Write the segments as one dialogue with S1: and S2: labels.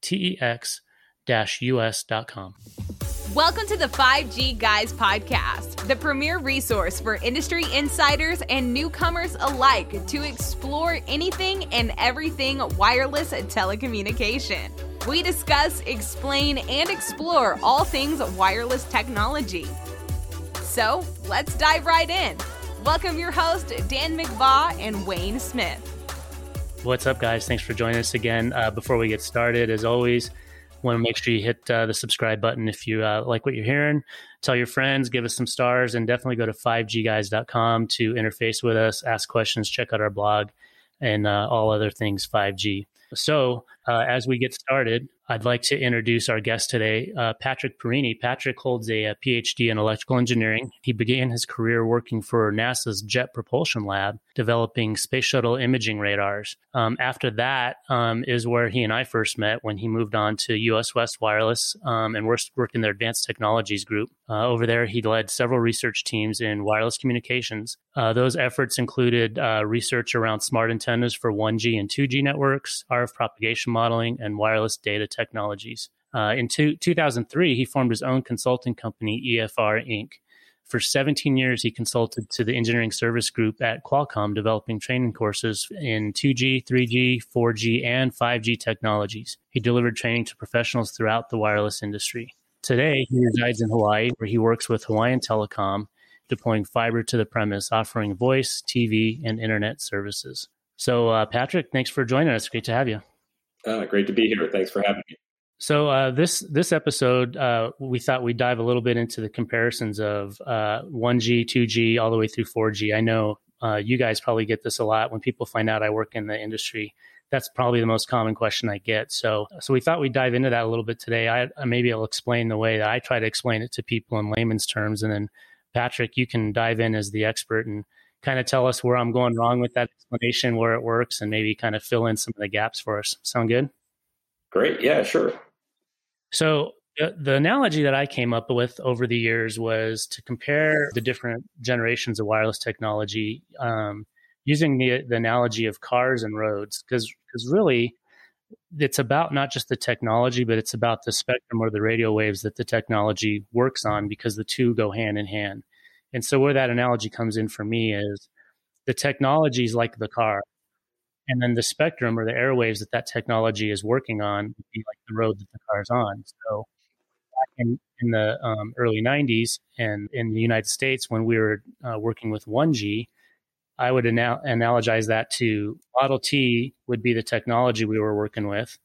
S1: T E X us.com.
S2: Welcome to the 5G Guys podcast, the premier resource for industry insiders and newcomers alike to explore anything and everything wireless telecommunication. We discuss, explain, and explore all things wireless technology. So let's dive right in. Welcome your host, Dan McVaugh and Wayne Smith.
S1: What's up, guys? Thanks for joining us again. Uh, before we get started, as always, want to make sure you hit uh, the subscribe button if you uh, like what you're hearing. Tell your friends, give us some stars, and definitely go to 5gguys.com to interface with us, ask questions, check out our blog, and uh, all other things 5G. So, uh, as we get started, I'd like to introduce our guest today, uh, Patrick Perini. Patrick holds a, a, PhD in electrical engineering. He began his career working for NASA's Jet Propulsion Lab, developing space shuttle imaging radars. Um, after that um, is where he and I first met when he moved on to US West Wireless um, and worked, in their advanced technologies group. Uh, over there, he led several research teams in wireless communications. Uh, those efforts included uh, research around smart antennas for 1G and 2G networks, RF propagation modeling, and wireless data technologies. Uh, in two, 2003, he formed his own consulting company, EFR Inc. For 17 years, he consulted to the engineering service group at Qualcomm, developing training courses in 2G, 3G, 4G, and 5G technologies. He delivered training to professionals throughout the wireless industry. Today, he resides in Hawaii, where he works with Hawaiian Telecom, deploying fiber to the premise, offering voice, TV, and internet services. So, uh, Patrick, thanks for joining us. Great to have you.
S3: Uh, great to be here. Thanks for having me.
S1: So uh, this this episode, uh, we thought we'd dive a little bit into the comparisons of uh, 1G, 2G, all the way through 4G. I know uh, you guys probably get this a lot when people find out I work in the industry. That's probably the most common question I get. So so we thought we'd dive into that a little bit today. I maybe I'll explain the way that I try to explain it to people in layman's terms, and then Patrick, you can dive in as the expert and kind of tell us where I'm going wrong with that explanation, where it works, and maybe kind of fill in some of the gaps for us. Sound good?
S3: Great. Yeah, sure.
S1: So the, the analogy that I came up with over the years was to compare the different generations of wireless technology um, using the, the analogy of cars and roads, because because really it's about not just the technology, but it's about the spectrum or the radio waves that the technology works on, because the two go hand in hand. And so where that analogy comes in for me is the technology is like the car. And then the spectrum or the airwaves that that technology is working on would be like the road that the car is on. So back in, in the um, early 90s and in the United States, when we were uh, working with 1G, I would anal- analogize that to Model T would be the technology we were working with.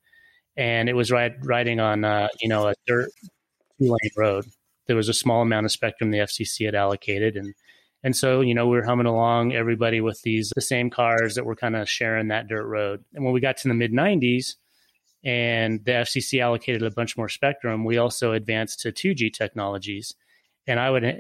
S1: And it was ride, riding on, uh, you know, a dirt two lane road there was a small amount of spectrum the FCC had allocated, and and so you know we were humming along, everybody with these the same cars that were kind of sharing that dirt road. And when we got to the mid '90s, and the FCC allocated a bunch more spectrum, we also advanced to 2G technologies. And I would eh,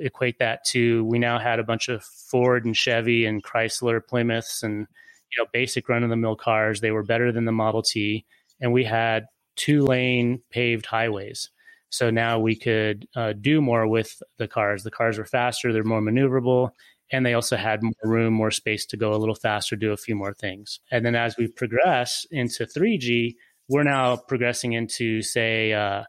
S1: equate that to we now had a bunch of Ford and Chevy and Chrysler, Plymouths, and you know basic run of the mill cars. They were better than the Model T, and we had two lane paved highways. So now we could uh, do more with the cars. The cars were faster, they're more maneuverable, and they also had more room, more space to go a little faster, do a few more things. And then as we progress into 3G, we're now progressing into, say, uh,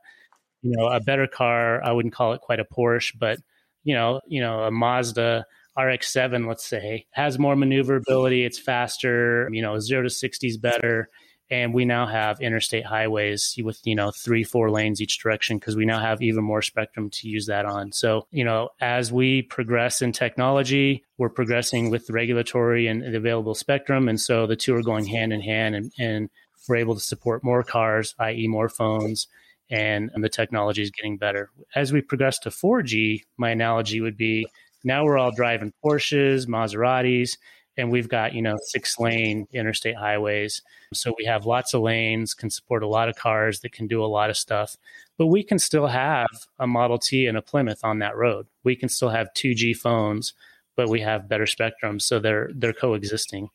S1: you know, a better car. I wouldn't call it quite a Porsche, but you know, you know, a Mazda RX-7, let's say, has more maneuverability. It's faster. You know, zero to sixty is better and we now have interstate highways with you know three four lanes each direction because we now have even more spectrum to use that on. So you know as we progress in technology we're progressing with the regulatory and the available spectrum. And so the two are going hand in hand and, and we're able to support more cars i.e more phones and, and the technology is getting better. As we progress to 4g my analogy would be now we're all driving porsches maseratis and we've got you know six lane interstate highways. So we have lots of lanes can support a lot of cars that can do a lot of stuff but we can still have a model t and a plymouth on that road. We can still have 2g phones but we have better spectrum so they're they're coexisting.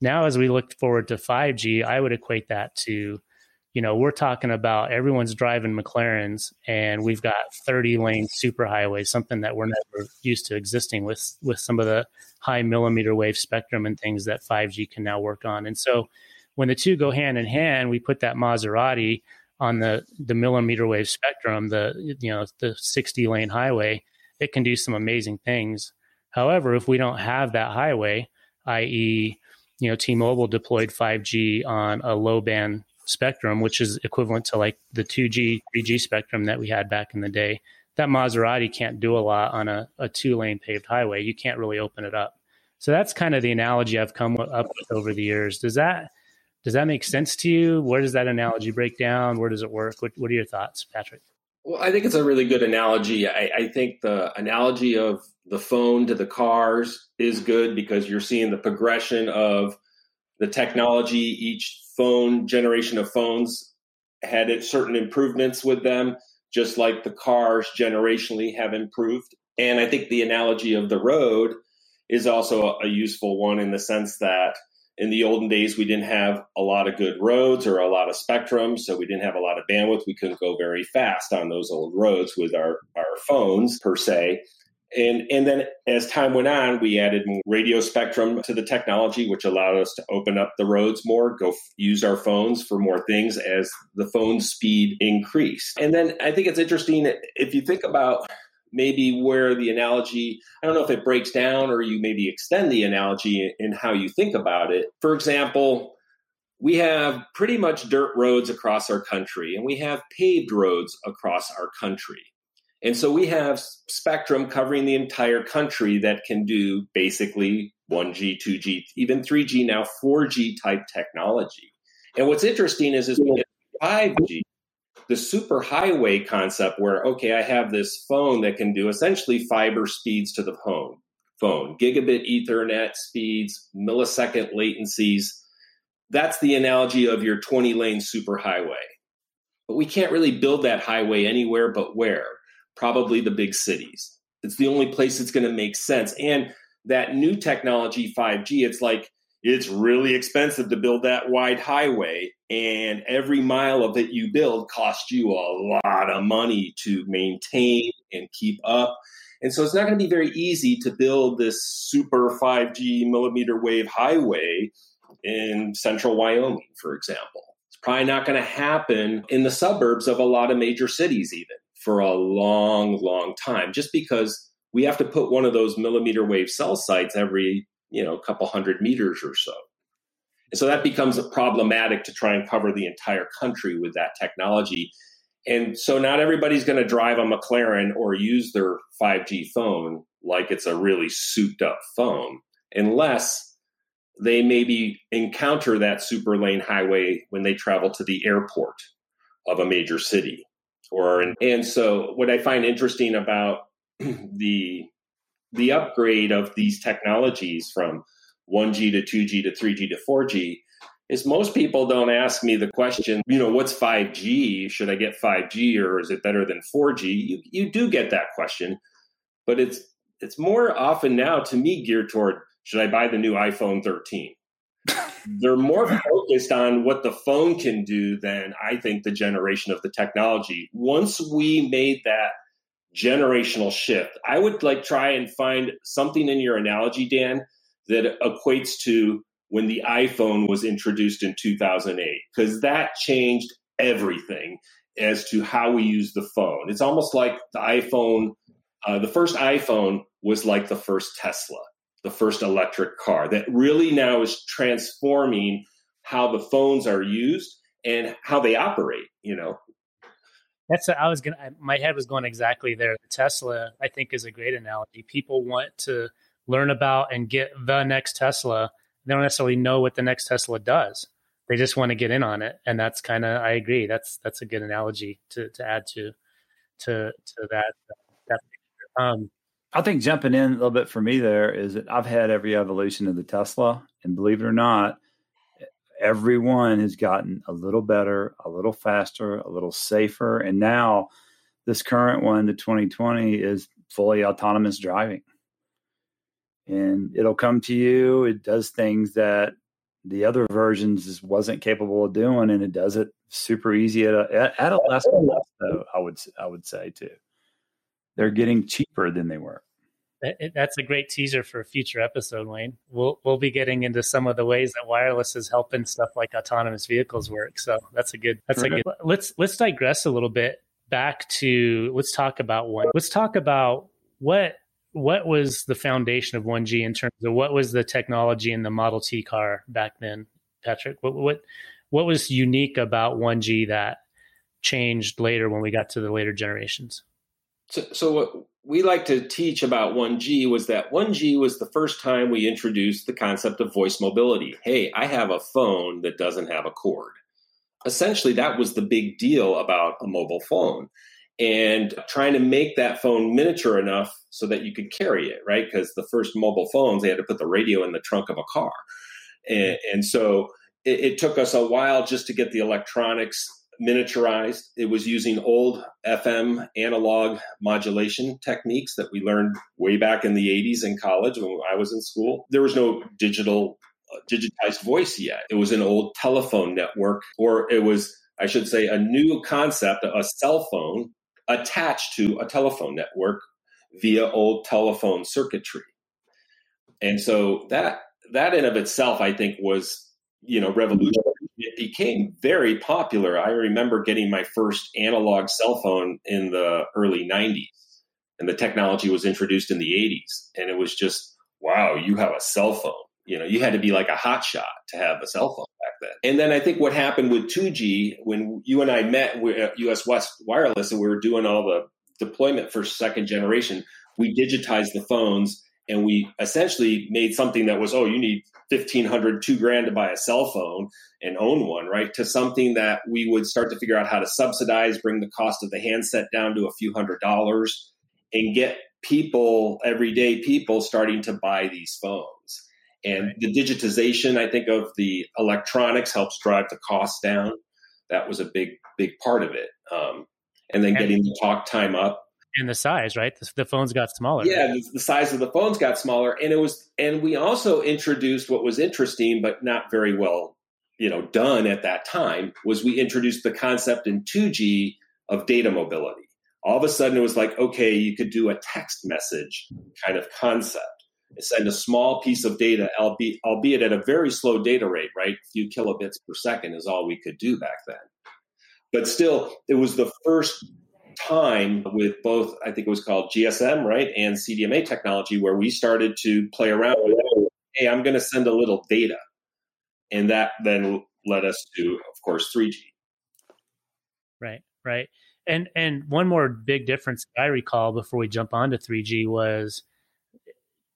S1: Now as we look forward to 5g i would equate that to you know, we're talking about everyone's driving McLarens and we've got 30 lane superhighways, something that we're never used to existing with with some of the high millimeter wave spectrum and things that 5G can now work on. And so when the two go hand in hand, we put that Maserati on the the millimeter wave spectrum, the you know, the 60 lane highway, it can do some amazing things. However, if we don't have that highway, i.e., you know, T-Mobile deployed 5G on a low band spectrum, which is equivalent to like the 2G, 3G spectrum that we had back in the day. That Maserati can't do a lot on a, a two lane paved highway. You can't really open it up. So that's kind of the analogy I've come up with over the years. Does that does that make sense to you? Where does that analogy break down? Where does it work? What, what are your thoughts, Patrick?
S3: Well, I think it's a really good analogy. I, I, think the analogy of the phone to the cars is good because you're seeing the progression of the technology each phone generation of phones had certain improvements with them, just like the cars generationally have improved. And I think the analogy of the road is also a useful one in the sense that in the olden days we didn't have a lot of good roads or a lot of spectrum so we didn't have a lot of bandwidth we couldn't go very fast on those old roads with our, our phones per se and, and then as time went on, we added radio spectrum to the technology, which allowed us to open up the roads more, go f- use our phones for more things as the phone speed increased. And then I think it's interesting if you think about maybe where the analogy, I don't know if it breaks down or you maybe extend the analogy in how you think about it. For example, we have pretty much dirt roads across our country and we have paved roads across our country. And so we have spectrum covering the entire country that can do basically 1G, 2G, even 3G, now 4G type technology. And what's interesting is, is 5G, the super highway concept where, okay, I have this phone that can do essentially fiber speeds to the home phone, gigabit ethernet speeds, millisecond latencies. That's the analogy of your 20 lane super highway. But we can't really build that highway anywhere but where? Probably the big cities. It's the only place it's going to make sense. And that new technology, 5G, it's like it's really expensive to build that wide highway. And every mile of it you build costs you a lot of money to maintain and keep up. And so it's not going to be very easy to build this super 5G millimeter wave highway in central Wyoming, for example. It's probably not going to happen in the suburbs of a lot of major cities, even for a long, long time, just because we have to put one of those millimeter wave cell sites every, you know, couple hundred meters or so. And so that becomes problematic to try and cover the entire country with that technology. And so not everybody's going to drive a McLaren or use their 5G phone like it's a really souped up phone, unless they maybe encounter that super lane highway when they travel to the airport of a major city and, and so what I find interesting about the the upgrade of these technologies from 1G to 2G to 3G to 4G is most people don't ask me the question, you know, what's 5G? Should I get 5G or is it better than 4G? You, you do get that question, but it's it's more often now to me geared toward should I buy the new iPhone 13? They're more focused on what the phone can do than I think the generation of the technology. Once we made that generational shift, I would like try and find something in your analogy, Dan, that equates to when the iPhone was introduced in 2008, because that changed everything as to how we use the phone. It's almost like the iPhone, uh, the first iPhone was like the first Tesla the first electric car that really now is transforming how the phones are used and how they operate you know?
S1: That's I was gonna my head was going exactly there. Tesla i think is a great analogy. People want to learn about and get the next tesla. They don't necessarily know what the next tesla does. They just want to get in on it and that's kind of i agree. That's that's a good analogy to to add to to to that that um
S4: I think jumping in a little bit for me there is that I've had every evolution of the Tesla, and believe it or not, everyone has gotten a little better, a little faster, a little safer, and now this current one, the 2020, is fully autonomous driving. And it'll come to you. It does things that the other versions just wasn't capable of doing, and it does it super easy at a, at a cost. Though I would I would say too, they're getting cheaper than they were.
S1: That's a great teaser for a future episode, Wayne. We'll we'll be getting into some of the ways that wireless is helping stuff like autonomous vehicles work. So that's a good that's a good. Let's let's digress a little bit back to let's talk about one. Let's talk about what what was the foundation of 1G in terms of what was the technology in the Model T car back then, Patrick? What what what was unique about 1G that changed later when we got to the later generations?
S3: So, so what we like to teach about 1G was that 1G was the first time we introduced the concept of voice mobility. Hey, I have a phone that doesn't have a cord. Essentially, that was the big deal about a mobile phone and trying to make that phone miniature enough so that you could carry it, right? Because the first mobile phones, they had to put the radio in the trunk of a car. And, and so it, it took us a while just to get the electronics miniaturized. It was using old FM analog modulation techniques that we learned way back in the 80s in college when I was in school. There was no digital uh, digitized voice yet. It was an old telephone network, or it was, I should say, a new concept, a cell phone attached to a telephone network via old telephone circuitry. And so that that in of itself, I think, was you know revolutionary. Became very popular. I remember getting my first analog cell phone in the early '90s, and the technology was introduced in the '80s, and it was just wow, you have a cell phone. You know, you had to be like a hot shot to have a cell phone back then. And then I think what happened with 2G when you and I met at US uh, West Wireless and we were doing all the deployment for second generation, we digitized the phones and we essentially made something that was, oh, you need 1500 two grand to buy a cell phone and own one right to something that we would start to figure out how to subsidize bring the cost of the handset down to a few hundred dollars and get people everyday people starting to buy these phones and the digitization, I think, of the electronics helps drive the cost down. That was a big, big part of it. Um, and then getting the talk time up.
S1: And the size, right? The, the phones got smaller.
S3: Yeah, right? the, size of the phones got smaller, and it was. And we also introduced what was interesting, but not very well, you know, done at that time. Was we introduced the concept in 2G of data mobility. All of a sudden, it was like, okay, you could do a text message kind of concept send a small piece of data, albeit, albeit at a very slow data rate, right? A few kilobits per second is all we could do back then. But still, it was the first time with both, I think it was called GSM, right, and CDMA technology, where we started to play around with, hey, I'm going to send a little data. And that then led us to, of course, 3G.
S1: Right, right. And and one more big difference I recall before we jump onto 3G was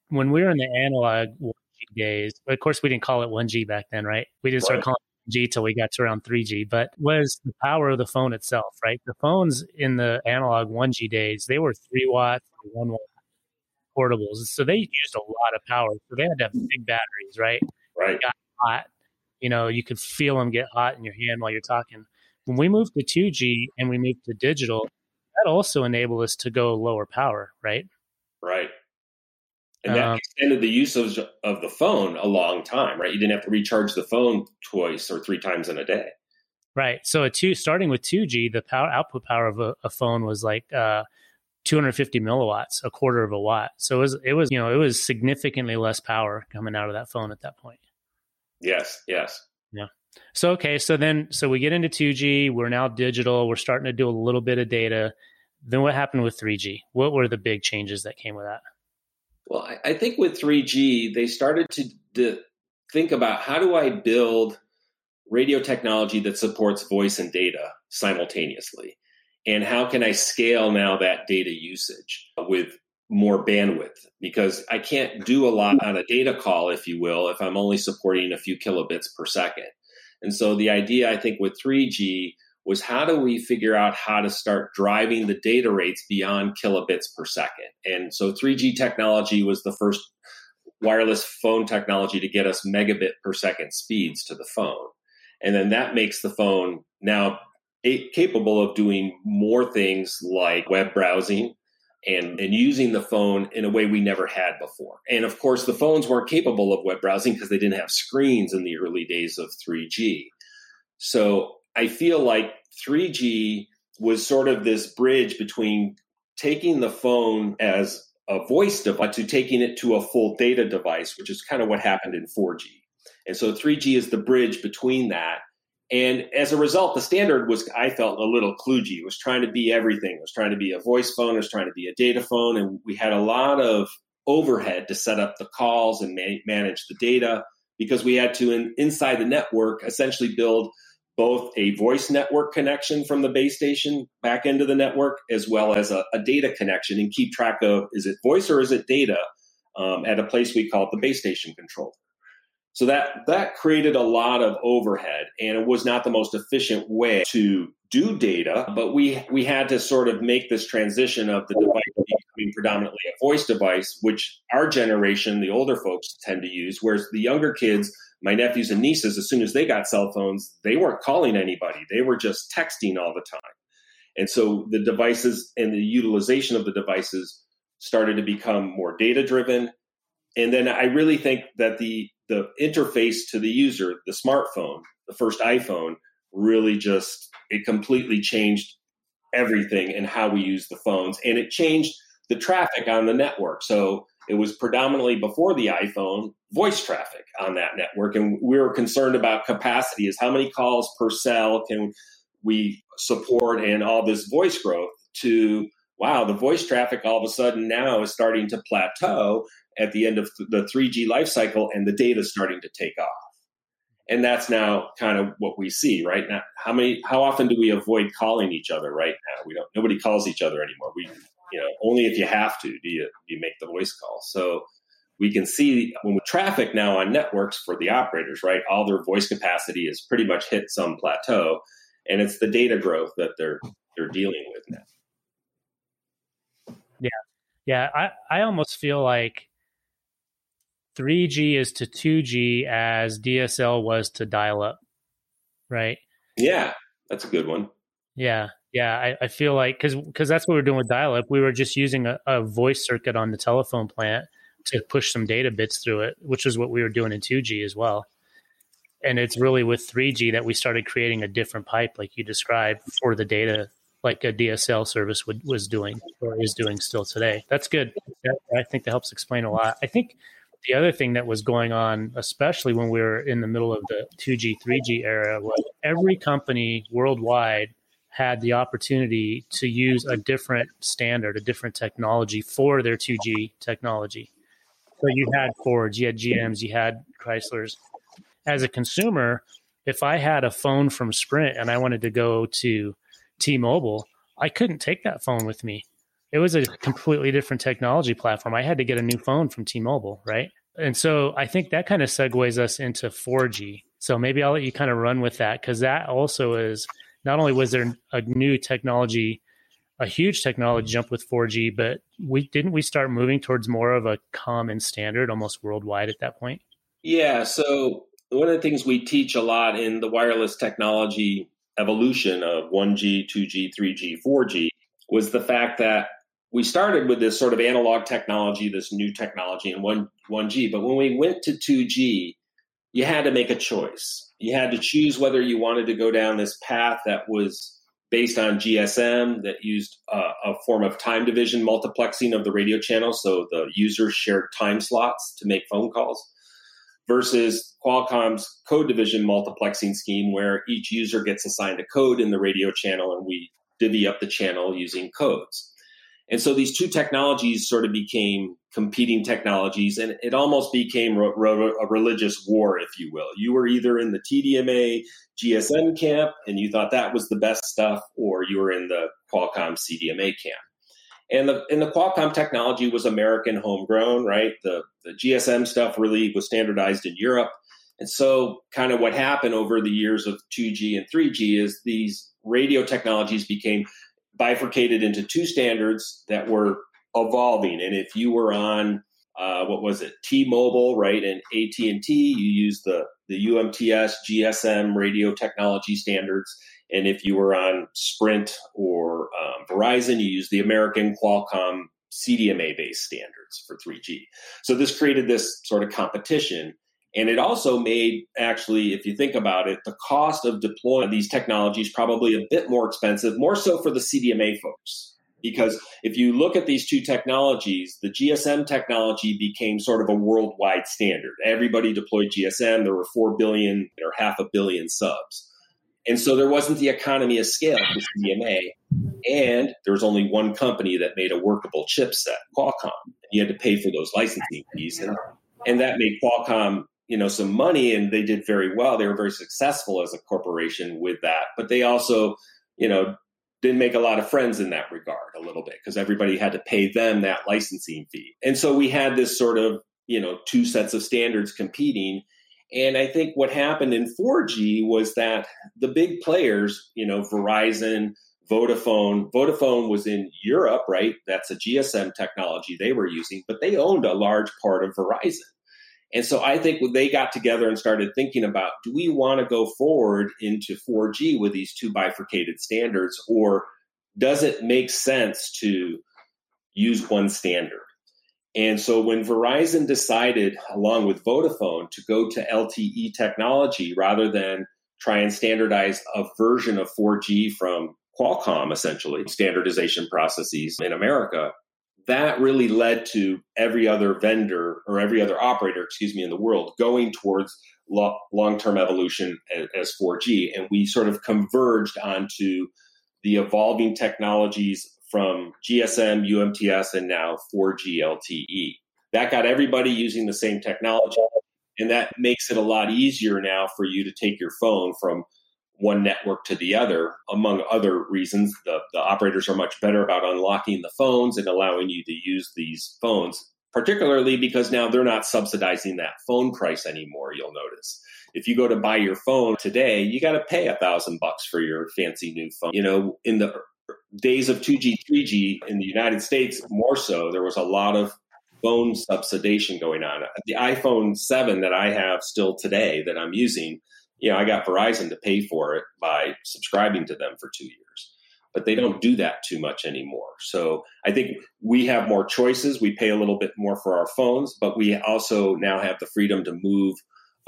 S1: when we were in the analog 1G days, of course, we didn't call it 1G back then, right? We didn't start calling it G till we got to around 3G, but was the power of the phone itself, right? The phones in the analog 1G days, they were three watts, one watt portables. So they used a lot of power. So they had to have big batteries, right?
S3: Right.
S1: got hot. You know, you could feel them get hot in your hand while you're talking. When we moved to 2G and we moved to digital, that also enabled us to go lower power, right?
S3: Right and that um, extended the usage of the phone a long time, right? You didn't have to recharge the phone twice or three times in a day.
S1: Right. So a two starting with 2G, the power output power of a, a phone was like uh, 250 milliwatts, a quarter of a watt. So it was it was you know it was significantly less power coming out of that phone at that point.
S3: Yes. Yes.
S1: Yeah. So okay. So then so we get into 2G. We're now digital. We're starting to do a little bit of data. Then what happened with 3G? What were the big changes that came with that?
S3: Well, I, I think with 3G, they started to, to think about how do I build radio technology that supports voice and data simultaneously? And how can I scale now that data usage with more bandwidth? Because I can't do a lot on a data call, if you will, if I'm only supporting a few kilobits per second. And so the idea, I think, with 3G was how do we figure out how to start driving the data rates beyond kilobits per second? And so 3G technology was the first wireless phone technology to get us megabit per second speeds to the phone. And then that makes the phone now capable of doing more things like web browsing and, and using the phone in a way we never had before. And of course, the phones weren't capable of web browsing because they didn't have screens in the early days of 3G. So I feel like 3G was sort of this bridge between taking the phone as a voice device uh, to taking it to a full data device, which is kind of what happened in 4G. And so 3G is the bridge between that. And as a result, the standard was, I felt, a little kludgy. It was trying to be everything. It was trying to be a voice phone. It was trying to be a data phone. And we had a lot of overhead to set up the calls and manage the data because we had to, in, inside the network, essentially build both a voice network connection from the base station back into the network, as well as a, a data connection, and keep track of is it voice or is it data um, at a place we call the base station controller. So that that created a lot of overhead, and it was not the most efficient way to do data. But we we had to sort of make this transition of the device becoming predominantly a voice device, which our generation, the older folks, tend to use, whereas the younger kids my nephews and nieces, as soon as they got cell phones, they weren't calling anybody. They were just texting all the time. And so the devices and the utilization of the devices started to become more data driven. And then I really think that the the interface to the user, the smartphone, the first iPhone, really just it completely changed everything and how we use the phones. And it changed the traffic on the network. So it was predominantly before the iPhone voice traffic on that network. And we were concerned about capacity is how many calls per cell can we support and all this voice growth to wow, the voice traffic all of a sudden now is starting to plateau at the end of the 3G life cycle and the data is starting to take off. And that's now kind of what we see right now. How many, how often do we avoid calling each other right now? We don't, nobody calls each other anymore. We you know, only if you have to do you, do you make the voice call. So we can see when traffic now on networks for the operators, right? All their voice capacity has pretty much hit some plateau, and it's the data growth that they're they're dealing with now.
S1: Yeah, yeah. I I almost feel like 3G is to 2G as DSL was to dial up, right?
S3: Yeah, that's a good one.
S1: Yeah, yeah, I, I feel like because because that's what we are doing with dial up. We were just using a, a, voice circuit on the telephone plant to push some data bits through it, which is what we were doing in 2G as well. And it's really with 3G that we started creating a different pipe, like you described, for the data, like a DSL service would, was doing or is doing still today. That's good. I think that helps explain a lot. I think the other thing that was going on, especially when we were in the middle of the 2G, 3G era, was every company worldwide had the opportunity to use a different standard, a different technology for their 2G technology. So you had Fords, you had GMs, you had Chryslers. As a consumer, if I had a phone from Sprint and I wanted to go to T-Mobile, I couldn't take that phone with me. It was a completely different technology platform. I had to get a new phone from T-Mobile, right? And so I think that kind of segues us into 4G. So maybe I'll let you kind of run with that because that also is – not only was there a new technology, a huge technology jump with 4G, but we didn't we start moving towards more of a common standard almost worldwide at that point?
S3: Yeah. So one of the things we teach a lot in the wireless technology evolution of 1G, 2G, 3G, 4G was the fact that we started with this sort of analog technology, this new technology in 1, 1G. But when we went to 2G, you had to make a choice. You had to choose whether you wanted to go down this path that was based on GSM that used a form of time division multiplexing of the radio channel, so the users shared time slots to make phone calls, versus Qualcomm's code division multiplexing scheme, where each user gets assigned a code in the radio channel and we divvy up the channel using codes. And so these two technologies sort of became competing technologies, and it almost became a religious war, if you will. You were either in the TDMA GSM camp and you thought that was the best stuff, or you were in the Qualcomm CDMA camp. And the and the Qualcomm technology was American homegrown, right? The the GSM stuff really was standardized in Europe. And so kind of what happened over the years of 2G and 3G is these radio technologies became bifurcated into two standards that were evolving. And if you were on uh, what was it, T-Mobile, right, and AT and T, you used the the UMTS GSM radio technology standards. And if you were on Sprint or um, Verizon, you used the American Qualcomm CDMA based standards for 3G. So this created this sort of competition. And it also made, actually, if you think about it, the cost of deploying these technologies probably a bit more expensive, more so for the CDMA folks. Because if you look at these two technologies, the GSM technology became sort of a worldwide standard. Everybody deployed GSM. There were 4 billion or half a billion subs. And so there wasn't the economy of scale for CDMA. And there was only one company that made a workable chipset, Qualcomm. You had to pay for those licensing fees. And, and that made Qualcomm you know some money and they did very well they were very successful as a corporation with that but they also you know didn't make a lot of friends in that regard a little bit because everybody had to pay them that licensing fee. And so we had this sort of, you know, two sets of standards competing. And I think what happened in 4G was that the big players, you know, Verizon, Vodafone, Vodafone was in Europe, right? That's a GSM technology they were using, but they owned a large part of Verizon. And so I think when they got together and started thinking about do we want to go forward into 4G with these two bifurcated standards, or does it make sense to use one standard? And so when Verizon decided, along with Vodafone, to go to LTE technology rather than try and standardize a version of 4G from Qualcomm, essentially, standardization processes in America, that really led to every other vendor or every other operator, excuse me, in the world going towards lo- long term evolution as, as 4G. And we sort of converged onto the evolving technologies from GSM, UMTS, and now 4G LTE. That got everybody using the same technology. And that makes it a lot easier now for you to take your phone from one network to the other, among other reasons. The, the operators are much better about unlocking the phones and allowing you to use these phones, particularly because now they're not subsidizing that phone price anymore, you'll notice. If you go to buy your phone today, you got to pay a thousand bucks for your fancy new phone. You know, in the days of 2G, 3G in the United States, more so, there was a lot of phone subsidization going on. The iPhone 7 that I have still today that I'm using you know, I got Verizon to pay for it by subscribing to them for two years. But they don't do that too much anymore. So I think we have more choices. We pay a little bit more for our phones, but we also now have the freedom to move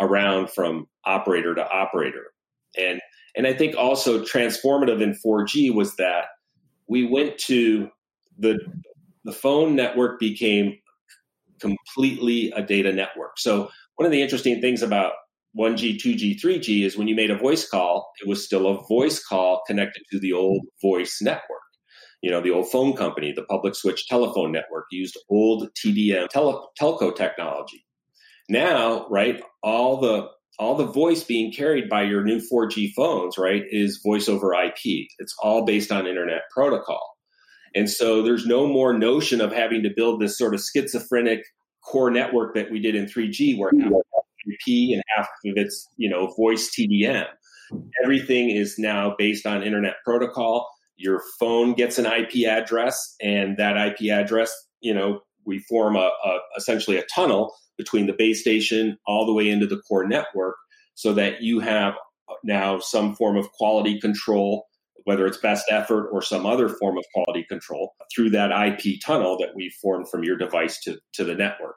S3: around from operator to operator. And and I think also transformative in 4G was that we went to the the phone network became completely a data network. So one of the interesting things about 1G, 2G, 3G is when you made a voice call, it was still a voice call connected to the old voice network. You know, the old phone company, the public switch telephone network used old TDM tele- telco technology. Now, right, all the all the voice being carried by your new 4G phones, right, is voice over IP. It's all based on internet protocol. And so there's no more notion of having to build this sort of schizophrenic core network that we did in 3G where IP and half of it's, you know, voice TDM. Everything is now based on internet protocol. Your phone gets an IP address, and that IP address, you know, we form a, a essentially a tunnel between the base station all the way into the core network so that you have now some form of quality control whether it's best effort or some other form of quality control through that IP tunnel that we formed from your device to, to the network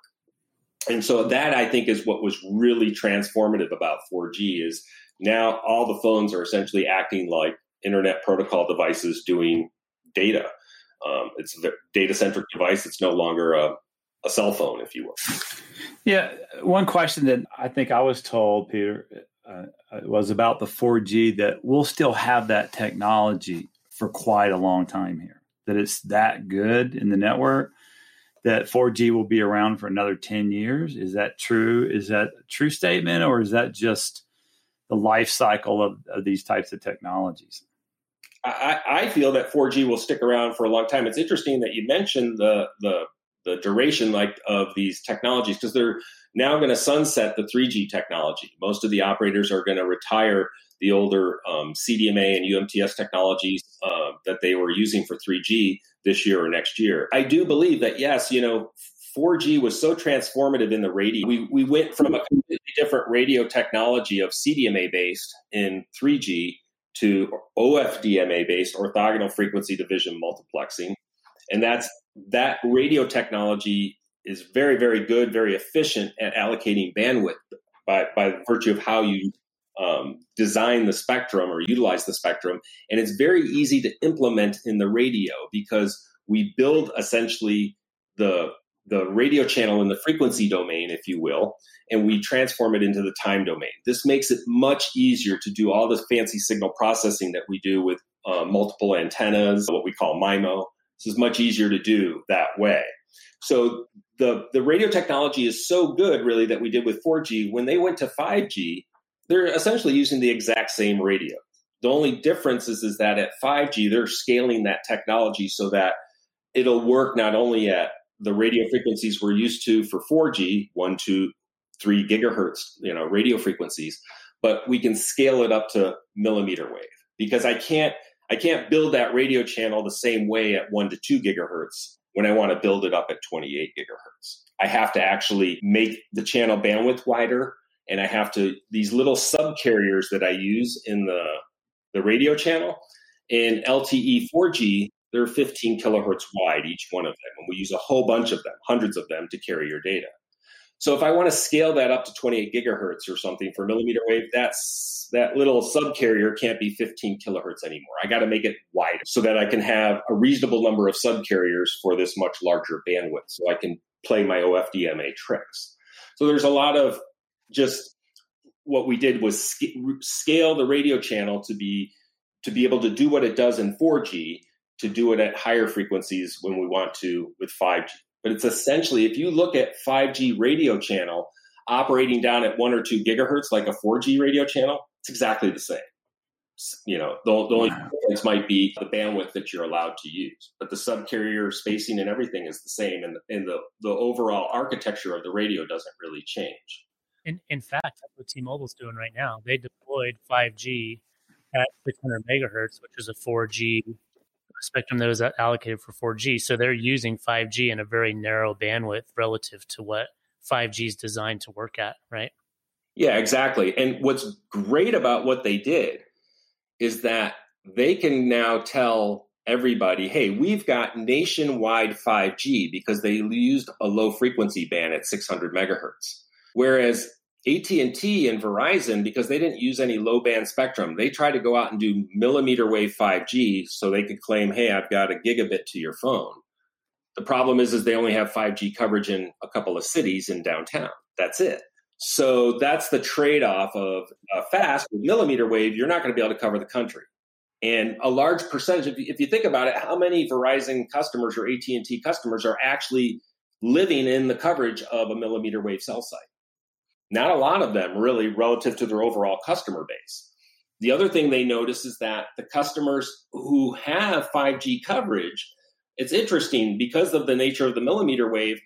S3: and so that I think is what was really transformative about 4G is now all the phones are essentially acting like internet protocol devices doing data. Um, it's a data centric device. It's no longer a, a cell phone, if you will.
S4: Yeah, one question that I think I was told, Peter, uh, uh was about the 4G that we'll still have that technology for quite a long time here. That it's that good in the network that 4G will be around for another 10 years. Is that true? Is that a true statement, or is that just the life cycle of, of these types of technologies?
S3: I, I, feel that 4G will stick around for a long time. It's interesting that you mentioned the the, the duration like of these technologies because they're now going to sunset the 3G technology. Most of the operators are going to retire the older um, CDMA and UMTS technologies uh, that they were using for 3G this year or next year. I do believe that yes, you know, 4G was so transformative in the radio. We, we went from a completely different radio technology of CDMA based in 3G to OFDMA based orthogonal frequency division multiplexing. And that's that radio technology is very, very good, very efficient at allocating bandwidth by, by virtue of how you um, design the spectrum or utilize the spectrum. And it's very easy to implement in the radio because we build essentially the the radio channel in the frequency domain, if you will, and we transform it into the time domain. This makes it much easier to do all the fancy signal processing that we do with uh, multiple antennas, what we call MIMO. This is much easier to do that way. So the, the radio technology is so good, really, that we did with 4G. When they went to 5G, they're essentially using the exact same radio. The only difference is, is that at 5G, they're scaling that technology so that it'll work not only at the radio frequencies we're used to for 4G, one, two, three gigahertz, you know, radio frequencies, but we can scale it up to millimeter wave because I can't I can't build that radio channel the same way at one to two gigahertz when I want to build it up at 28 gigahertz. I have to actually make the channel bandwidth wider and I have to these little subcarriers that I use in the the radio channel in LTE 4G they're 15 kilohertz wide, each one of them. And we use a whole bunch of them, hundreds of them to carry your data. So if I want to scale that up to 28 gigahertz or something for millimeter wave, that's that little subcarrier can't be 15 kilohertz anymore. I got to make it wider so that I can have a reasonable number of subcarriers for this much larger bandwidth so I can play my OFDMA tricks. So there's a lot of just what we did was sc- scale the radio channel to be to be able to do what it does in 4G to do it at higher frequencies when we want to with 5G. But it's essentially, if you look at 5G radio channel operating down at one or two gigahertz, like a 4G radio channel, it's exactly the same. You know, the, the only difference might be the bandwidth that you're allowed to use, but the subcarrier spacing and everything is the same, and, and the, the overall architecture of the radio doesn't really change.
S1: In, in fact, that's what T-Mobile's doing right now. They deployed 5G at 600 megahertz, which is a 4G spectrum that was allocated for 4G. So they're using 5G in a very narrow bandwidth relative to what 5G is designed to work at, right?
S3: Yeah, exactly. And what's great about what they did is that they can now tell everybody, hey, we've got nationwide 5G because they used a low frequency band at 600 megahertz. Whereas AT&T and Verizon because they didn't use any low band spectrum. They tried to go out and do millimeter wave 5G so they could claim, "Hey, I've got a gigabit to your phone." The problem is is they only have 5G coverage in a couple of cities in downtown. That's it. So that's the trade-off of uh, fast with millimeter wave, you're not going to be able to cover the country. And a large percentage if you, if you think about it, how many Verizon customers or AT&T customers are actually living in the coverage of a millimeter wave cell site? Not a lot of them, really, relative to their overall customer base. The other thing they notice is that the customers who have 5G coverage, it's interesting because of the nature of the millimeter wave,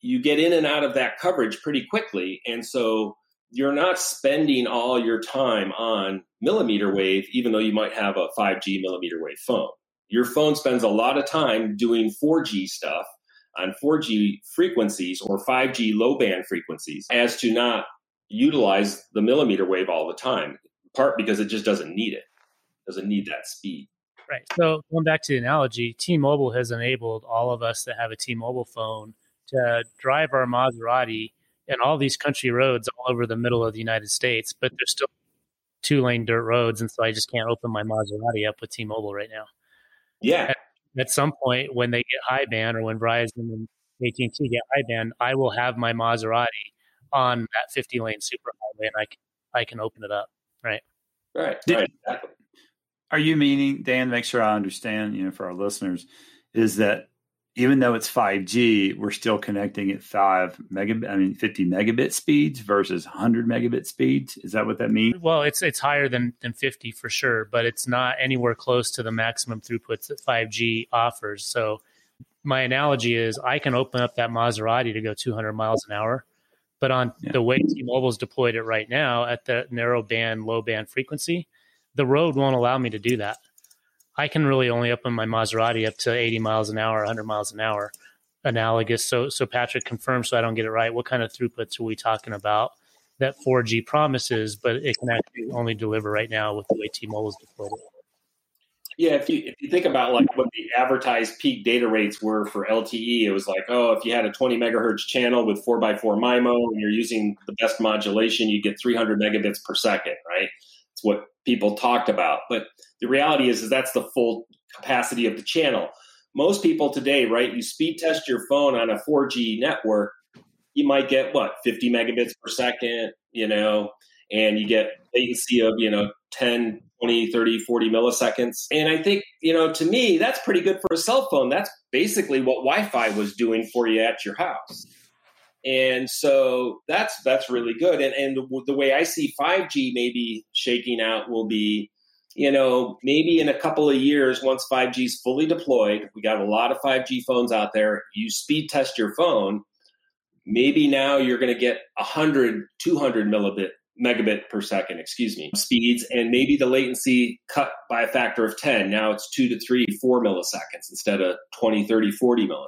S3: you get in and out of that coverage pretty quickly. And so you're not spending all your time on millimeter wave, even though you might have a 5G millimeter wave phone. Your phone spends a lot of time doing 4G stuff on 4G frequencies or 5G low band frequencies as to not utilize the millimeter wave all the time, part because it just doesn't need it, doesn't need that speed.
S1: Right. So going back to the analogy, T-Mobile has enabled all of us that have a T-Mobile phone to drive our Maserati in all these country roads all over the middle of the United States, but there's still two lane dirt roads, and so I just can't open my Maserati up with T-Mobile right now.
S3: Yeah,
S1: at some point when they get high band or when Verizon and AT&T get high band, I will have my Maserati on that 50 lane super highway and I can, I can open it up. Right.
S3: Right. right. Exactly.
S4: Are you meaning, Dan, make sure I understand, you know, for our listeners, is that even though it's 5G, we're still connecting at five megabit, I mean, 50 megabit speeds versus 100 megabit speeds. Is that what that means?
S1: Well, it's it's higher than than 50 for sure, but it's not anywhere close to the maximum throughputs that 5G offers. So My analogy is I can open up that Maserati to go 200 miles an hour, but on yeah. the way T-Mobile's deployed it right now at the narrow band, low band frequency, the road won't allow me to do that. I can really only open my Maserati up to 80 miles an hour, 100 miles an hour, analogous. So, so Patrick confirms, so I don't get it right. What kind of throughputs are we talking about that 4G promises, but it can actually only deliver right now with the way T-Mobile's deployed it?
S3: Yeah, if you if you think about like what the advertised peak data rates were for LTE, it was like, oh, if you had a 20 megahertz channel with 4x4 MIMO and you're using the best modulation, you get 300 megabits per second, right? It's what people talked about. But the reality is, is that's the full capacity of the channel. Most people today, right? You speed test your phone on a 4G network, you might get what 50 megabits per second, you know, and you get latency of you know 10 20 30 40 milliseconds and i think you know to me that's pretty good for a cell phone that's basically what wi-fi was doing for you at your house and so that's that's really good and and the way i see 5g maybe shaking out will be you know maybe in a couple of years once 5g is fully deployed we got a lot of 5g phones out there you speed test your phone maybe now you're going to get 100 200 millibit megabit per second, excuse me, speeds, and maybe the latency cut by a factor of 10. Now it's two to three, four milliseconds instead of 20, 30, 40 milliseconds.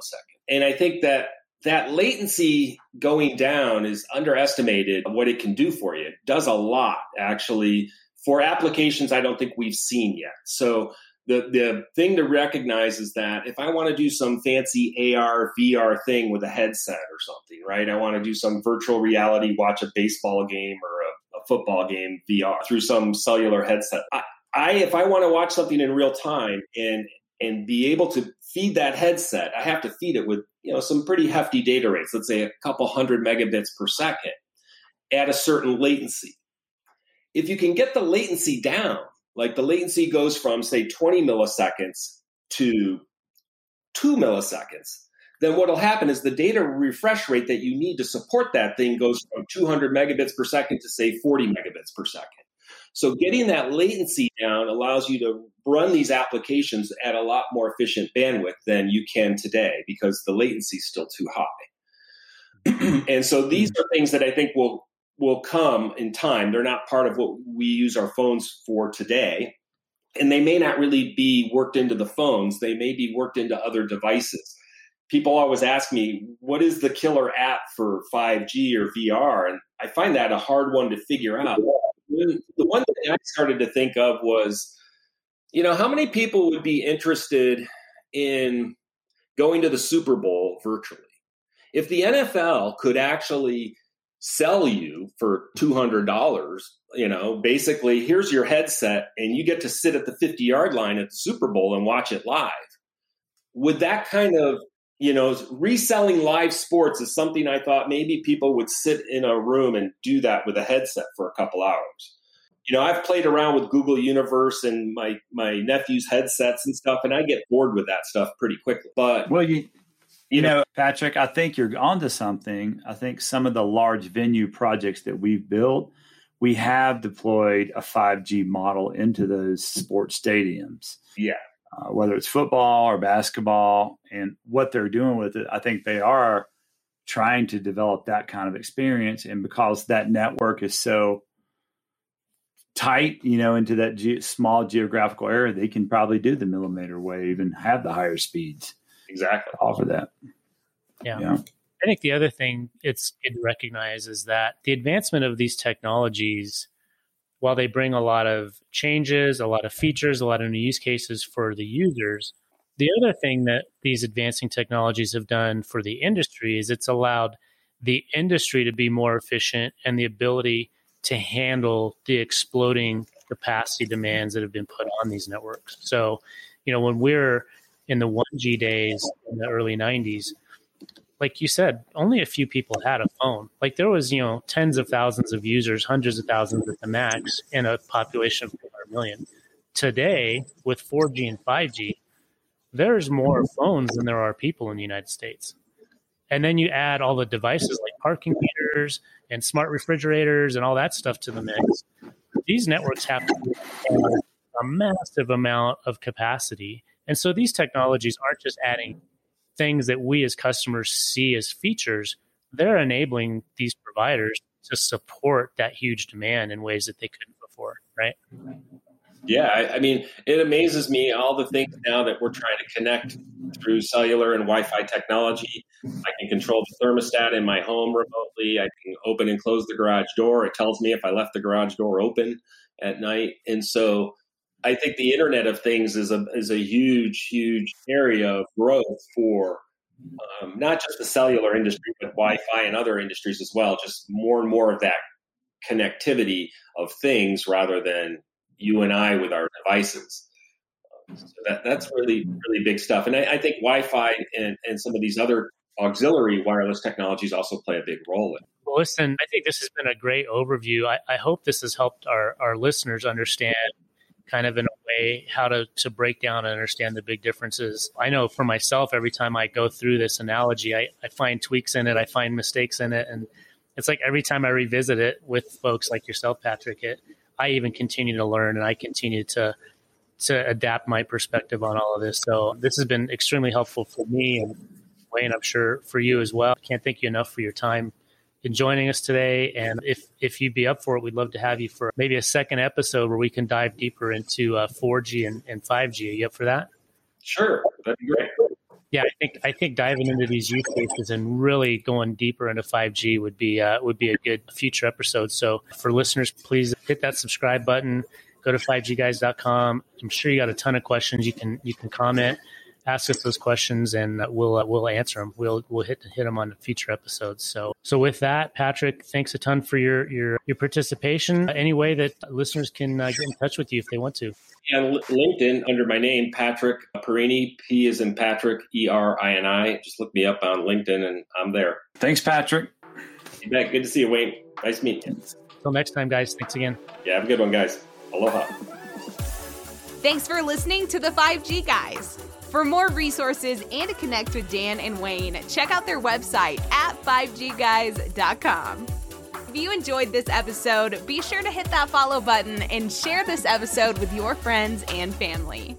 S3: And I think that that latency going down is underestimated what it can do for you. It does a lot, actually, for applications I don't think we've seen yet. So the the thing to recognize is that if I want to do some fancy AR VR thing with a headset or something, right? I want to do some virtual reality, watch a baseball game or a football game VR through some cellular headset. I, I if I want to watch something in real time and and be able to feed that headset, I have to feed it with you know some pretty hefty data rates. Let's say a couple hundred megabits per second at a certain latency. If you can get the latency down, like the latency goes from say 20 milliseconds to two milliseconds, then what will happen is the data refresh rate that you need to support that thing goes from 200 megabits per second to say 40 megabits per second. So getting that latency down allows you to run these applications at a lot more efficient bandwidth than you can today because the latency is still too high. and so these are things that I think will will come in time. They're not part of what we use our phones for today. And they may not really be worked into the phones. They may be worked into other devices people always ask me, what is the killer app for 5G or VR? And I find that a hard one to figure out. The one thing I started to think of was, you know, how many people would be interested in going to the Super Bowl virtually? If the NFL could actually sell you for $200, you know, basically, here's your headset and you get to sit at the 50 yard line at the Super Bowl and watch it live. Would that kind of you know, reselling live sports is something I thought maybe people would sit in a room and do that with a headset for a couple hours. You know, I've played around with Google Universe and my my nephew's headsets and stuff, and I get bored with that stuff pretty quickly. But
S4: well, you you know, Patrick, I think you're onto something. I think some of the large venue projects that we've built, we have deployed a 5G model into those sports stadiums.
S3: Yeah
S4: uh, whether it's football or basketball, and what they're doing with it. I think they are trying to develop that kind of experience, and because that network is so tight, you know, into that ge- small geographical area, they can probably do the millimeter wave and have the higher speeds.
S3: Exactly.
S4: Offer that.
S1: Yeah. yeah. I think the other thing it's good to recognize is that the advancement of these technologies while they bring a lot of changes, a lot of features, a lot of new use cases for the users, the other thing that these advancing technologies have done for the industry is it's allowed the industry to be more efficient and the ability to handle the exploding capacity demands that have been put on these networks. So, you know, when we're in the 1G days in the early 90s, like you said, only a few people had a phone. Like there was, you know, tens of thousands of users, hundreds of thousands at the max in a population of 400 million. Today, with 4G and 5G, there's more phones than there are people in the United States. And then you add all the devices like parking meters and smart refrigerators and all that stuff to the mix. These networks have a massive amount of capacity. And so these technologies aren't just adding things that we as customers see as features, they're enabling these providers to support that huge demand in ways that they couldn't before, right?
S3: Yeah, I, I, mean, it amazes me all the things now that we're trying to connect through cellular and Wi-Fi technology. I can control the thermostat in my home remotely. I can open and close the garage door. It tells me if I left the garage door open at night, and so I think the Internet of Things is a is a huge, huge area of growth for um, not just the cellular industry, but Wi-Fi and other industries as well. Just more and more of that connectivity of things rather than you and I with our devices. So that, that's really, really big stuff. And I, I think Wi Fi and, and some of these other auxiliary wireless technologies also play a big role in.
S1: Well, listen, I think this has been a great overview. I, I hope this has helped our, our listeners understand kind of in a way how to, to break down and understand the big differences. I know for myself, every time I go through this analogy, I, I find tweaks in it, I find mistakes in it. And it's like every time I revisit it with folks like yourself, Patrick, it, I even continue to learn and I continue to to adapt my perspective on all of this. So this has been extremely helpful for me and Wayne, I'm sure for you as well. Can't thank you enough for your time in joining us today. And if if you'd be up for it, we'd love to have you for maybe a second episode where we can dive deeper into uh, 4G and, and 5G. Are you up for that?
S3: Sure, that'd be great
S1: yeah, I think I think diving into these use cases and really going deeper into 5G would be uh, would be a good future episode. So for listeners, please hit that subscribe button. Go to 5gguys.com. I'm sure you got a ton of questions. You can you can comment, ask us those questions, and we'll uh, we'll answer them. We'll we'll hit hit them on future episodes. So so with that, Patrick, thanks a ton for your your your participation. Any way that listeners can uh, get in touch with you if they want to.
S3: Yeah, LinkedIn under my name, Patrick Perini. P is in Patrick, E R I N I. Just look me up on LinkedIn and I'm there.
S4: Thanks, Patrick.
S3: You bet. Good to see you, Wayne. Nice meeting you.
S1: Until next time, guys. Thanks again.
S3: Yeah, have a good one, guys. Aloha.
S2: Thanks for listening to the 5G Guys. For more resources and to connect with Dan and Wayne, check out their website at 5gguys.com. If you enjoyed this episode, be sure to hit that follow button and share this episode with your friends and family.